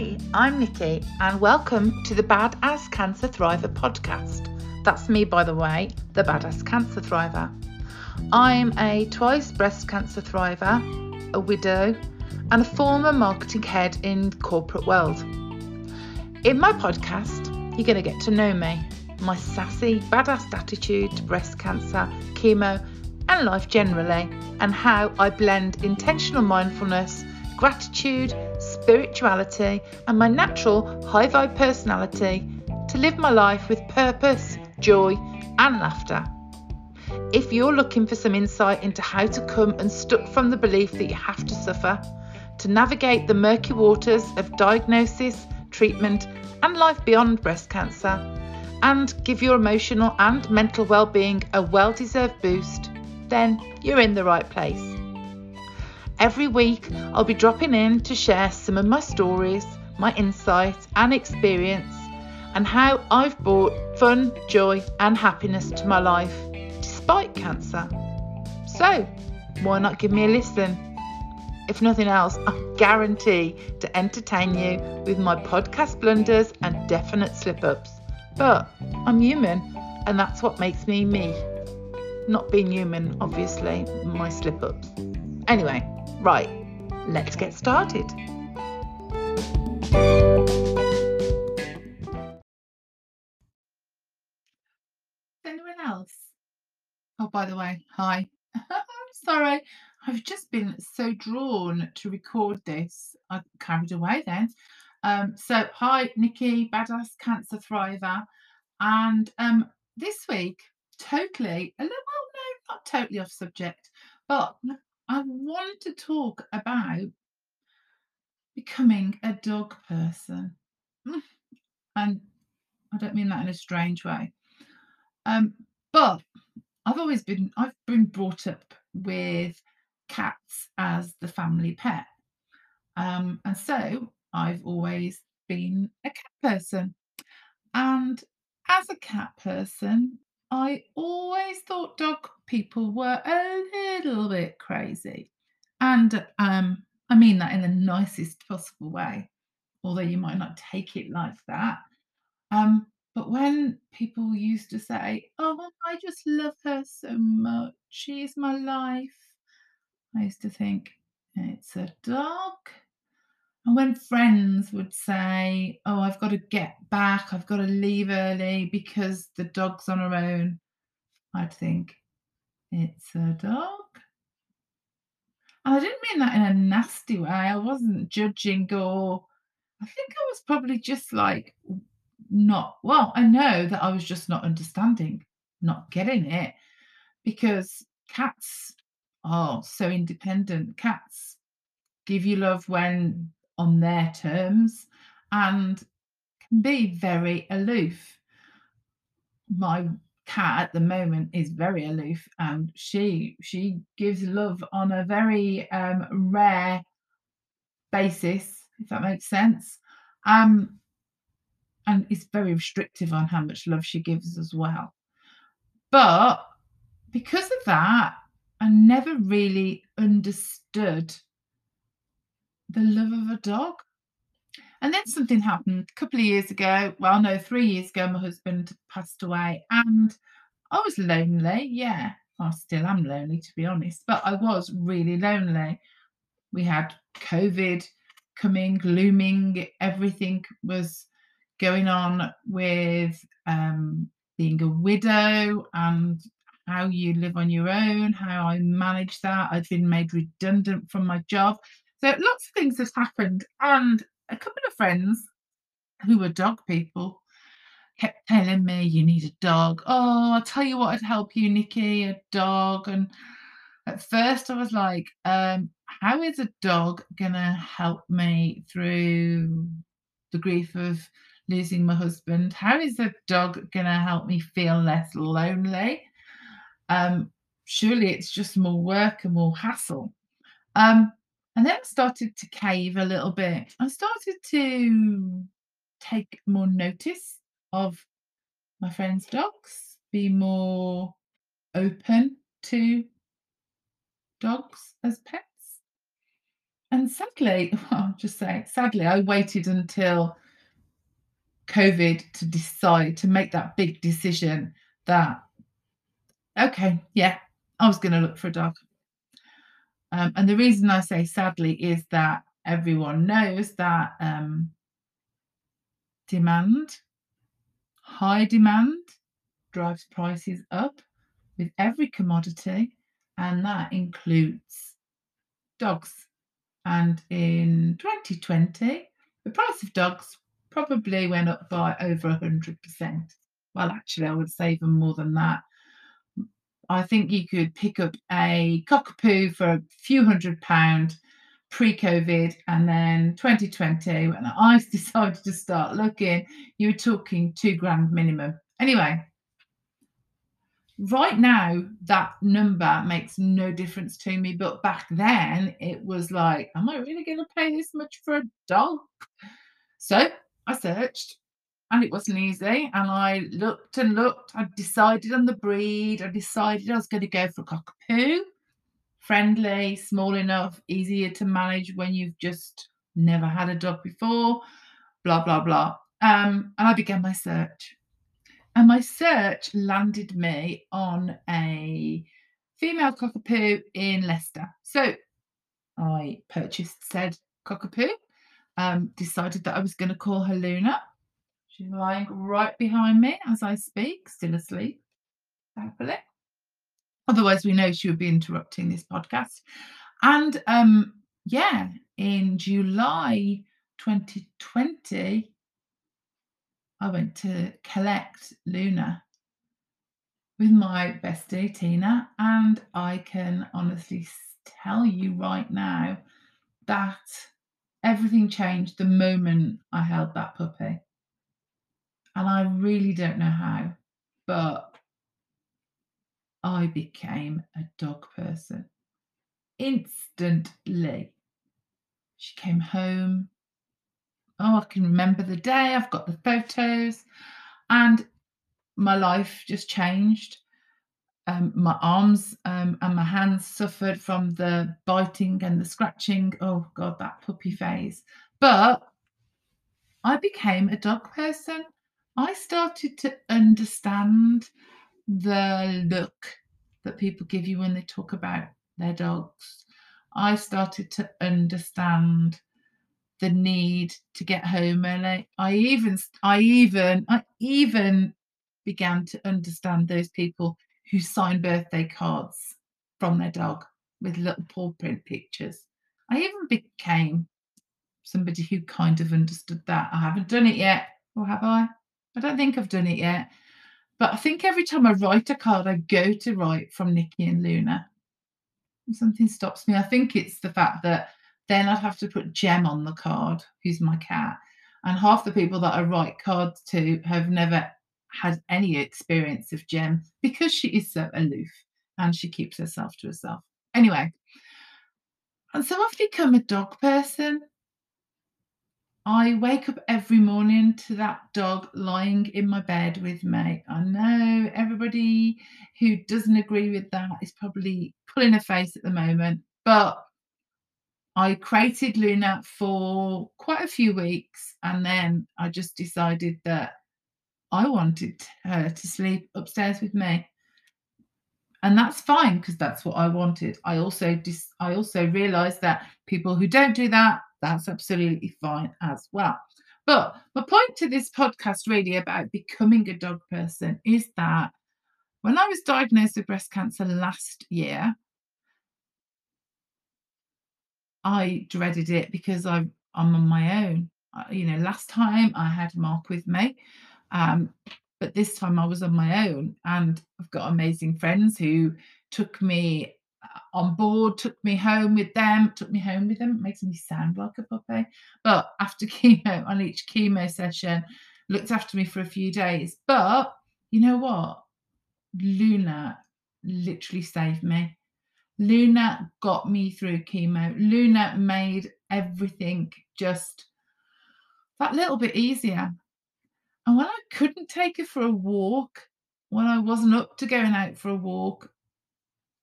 Hi, I'm Nikki, and welcome to the Badass Cancer Thriver podcast. That's me, by the way, the Badass Cancer Thriver. I'm a twice breast cancer thriver, a widow, and a former marketing head in corporate world. In my podcast, you're going to get to know me, my sassy, badass attitude to breast cancer, chemo, and life generally, and how I blend intentional mindfulness, gratitude, spirituality, and my natural high vibe personality to live my life with purpose, joy, and laughter. If you're looking for some insight into how to come unstuck from the belief that you have to suffer, to navigate the murky waters of diagnosis, treatment, and life beyond breast cancer, and give your emotional and mental well-being a well-deserved boost, then you're in the right place. Every week, I'll be dropping in to share some of my stories, my insights and experience, and how I've brought fun, joy, and happiness to my life despite cancer. So, why not give me a listen? If nothing else, I guarantee to entertain you with my podcast blunders and definite slip ups. But I'm human, and that's what makes me me. Not being human, obviously, my slip ups. Anyway, right, let's get started. Anyone else? Oh, by the way, hi. Sorry. I've just been so drawn to record this. I carried away then. Um, so, hi, Nikki, Badass Cancer Thriver. And um, this week, totally, a little, well, no, not totally off subject, but I want to talk about becoming a dog person. Mm, And I don't mean that in a strange way. Um, but I've always been I've been brought up with cats as the family pet. Um, and so I've always been a cat person. And as a cat person, I always thought dog people were a little bit crazy. And um, I mean that in the nicest possible way, although you might not take it like that. Um, but when people used to say, Oh, I just love her so much, she is my life, I used to think, It's a dog. And when friends would say, Oh, I've got to get back, I've got to leave early because the dog's on her own, I'd think, It's a dog. And I didn't mean that in a nasty way. I wasn't judging or I think I was probably just like not well, I know that I was just not understanding, not getting it because cats are so independent. Cats give you love when on their terms and can be very aloof. My cat at the moment is very aloof and she she gives love on a very um rare basis, if that makes sense. Um and is very restrictive on how much love she gives as well. But because of that, I never really understood the love of a dog. And then something happened a couple of years ago. Well, no, three years ago, my husband passed away, and I was lonely. Yeah, I still am lonely, to be honest, but I was really lonely. We had COVID coming, looming, everything was going on with um, being a widow and how you live on your own, how I manage that. I'd been made redundant from my job. So lots of things have happened. And a couple of friends who were dog people kept telling me, you need a dog. Oh, I'll tell you what I'd help you, Nikki, a dog. And at first I was like, um, how is a dog going to help me through the grief of losing my husband? How is a dog going to help me feel less lonely? Um, surely it's just more work and more hassle. Um, and then started to cave a little bit. I started to take more notice of my friends' dogs, be more open to dogs as pets. And sadly, I'll just say, sadly, I waited until COVID to decide to make that big decision that, okay, yeah, I was going to look for a dog. Um, and the reason I say sadly is that everyone knows that um, demand, high demand, drives prices up with every commodity, and that includes dogs. And in 2020, the price of dogs probably went up by over 100%. Well, actually, I would say even more than that. I think you could pick up a cockapoo for a few hundred pound pre-COVID, and then 2020, when I decided to start looking, you were talking two grand minimum. Anyway, right now that number makes no difference to me, but back then it was like, am I really going to pay this much for a dog? So I searched and it wasn't easy. And I looked and looked. I decided on the breed. I decided I was going to go for a cockapoo. Friendly, small enough, easier to manage when you've just never had a dog before, blah, blah, blah. Um, and I began my search. And my search landed me on a female cockapoo in Leicester. So I purchased said cockapoo, um, decided that I was going to call her Luna. She's lying right behind me as I speak, still asleep, thankfully. Otherwise, we know she would be interrupting this podcast. And um, yeah, in July 2020, I went to collect Luna with my bestie Tina, and I can honestly tell you right now that everything changed the moment I held that puppy. And I really don't know how, but I became a dog person instantly. She came home oh, I can remember the day, I've got the photos, and my life just changed. Um, my arms um, and my hands suffered from the biting and the scratching. Oh, God, that puppy phase. But I became a dog person. I started to understand the look that people give you when they talk about their dogs. I started to understand the need to get home early. I even, I even, I even began to understand those people who sign birthday cards from their dog with little paw print pictures. I even became somebody who kind of understood that. I haven't done it yet, or have I? I don't think I've done it yet. But I think every time I write a card, I go to write from Nikki and Luna. Something stops me. I think it's the fact that then I'd have to put Jem on the card, who's my cat. And half the people that I write cards to have never had any experience of Jem because she is so aloof and she keeps herself to herself. Anyway, and so I've become a dog person. I wake up every morning to that dog lying in my bed with me. I know everybody who doesn't agree with that is probably pulling a face at the moment, but I created Luna for quite a few weeks and then I just decided that I wanted her to sleep upstairs with me. And that's fine because that's what I wanted. I also dis- I also realized that people who don't do that, that's absolutely fine as well. But my point to this podcast really about becoming a dog person is that when I was diagnosed with breast cancer last year, I dreaded it because I I'm on my own. Uh, you know, last time I had Mark with me, um, but this time I was on my own, and I've got amazing friends who took me Uh, on board, took me home with them, took me home with them. Makes me sound like a puppy. But after chemo, on each chemo session, looked after me for a few days. But you know what? Luna literally saved me. Luna got me through chemo. Luna made everything just that little bit easier. And when I couldn't take her for a walk, when I wasn't up to going out for a walk,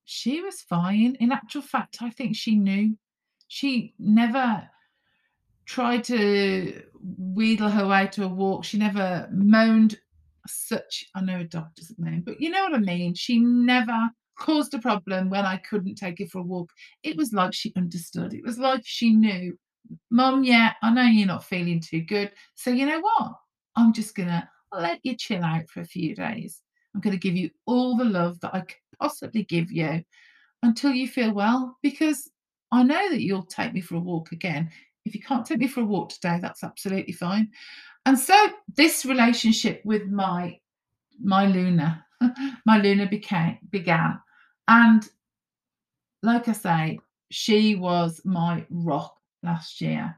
she was fine. In actual fact, I think she knew. She never tried to wheedle her way to a walk. She never moaned such I know a dog doesn't moan, but you know what I mean. She never caused a problem when I couldn't take her for a walk. It was like she understood. It was like she knew, Mum, yeah, I know you're not feeling too good. So you know what? I'm just gonna let you chill out for a few days. I'm gonna give you all the love that I possibly give you until you feel well because I know that you'll take me for a walk again. If you can't take me for a walk today, that's absolutely fine. And so this relationship with my my Luna, my Luna became began. And like I say, she was my rock last year.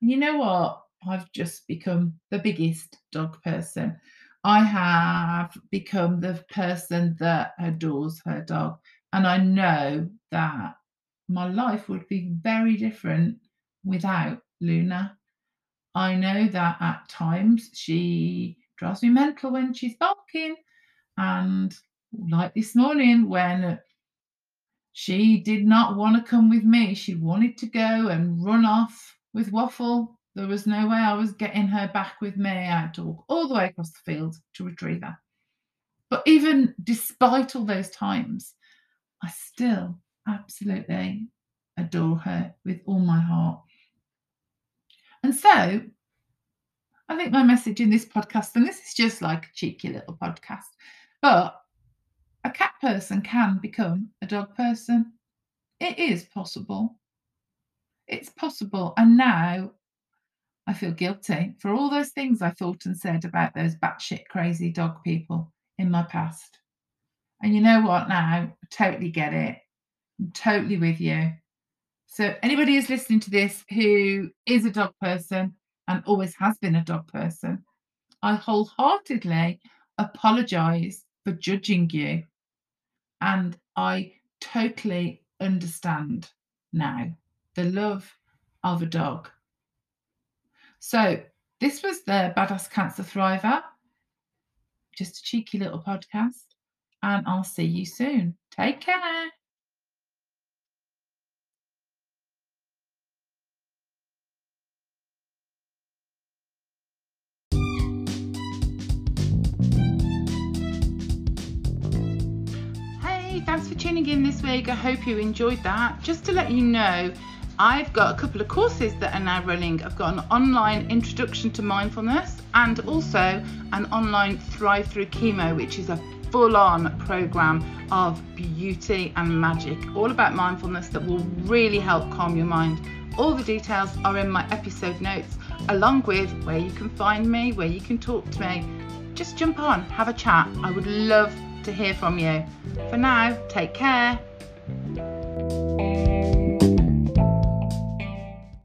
And you know what? I've just become the biggest dog person. I have become the person that adores her dog. And I know that my life would be very different without Luna. I know that at times she drives me mental when she's barking. And like this morning, when she did not want to come with me, she wanted to go and run off with Waffle. There was no way I was getting her back with me. I had to walk all the way across the field to retrieve her. But even despite all those times, I still absolutely adore her with all my heart. And so I think my message in this podcast, and this is just like a cheeky little podcast, but a cat person can become a dog person. It is possible. It's possible. And now I feel guilty for all those things I thought and said about those batshit crazy dog people in my past. And you know what now? I totally get it. I'm totally with you. So, anybody who's listening to this who is a dog person and always has been a dog person, I wholeheartedly apologize for judging you. And I totally understand now the love of a dog. So, this was the Badass Cancer Thriver, just a cheeky little podcast, and I'll see you soon. Take care. Hey, thanks for tuning in this week. I hope you enjoyed that. Just to let you know, I've got a couple of courses that are now running. I've got an online introduction to mindfulness and also an online Thrive Through Chemo, which is a full on program of beauty and magic, all about mindfulness that will really help calm your mind. All the details are in my episode notes, along with where you can find me, where you can talk to me. Just jump on, have a chat. I would love to hear from you. For now, take care.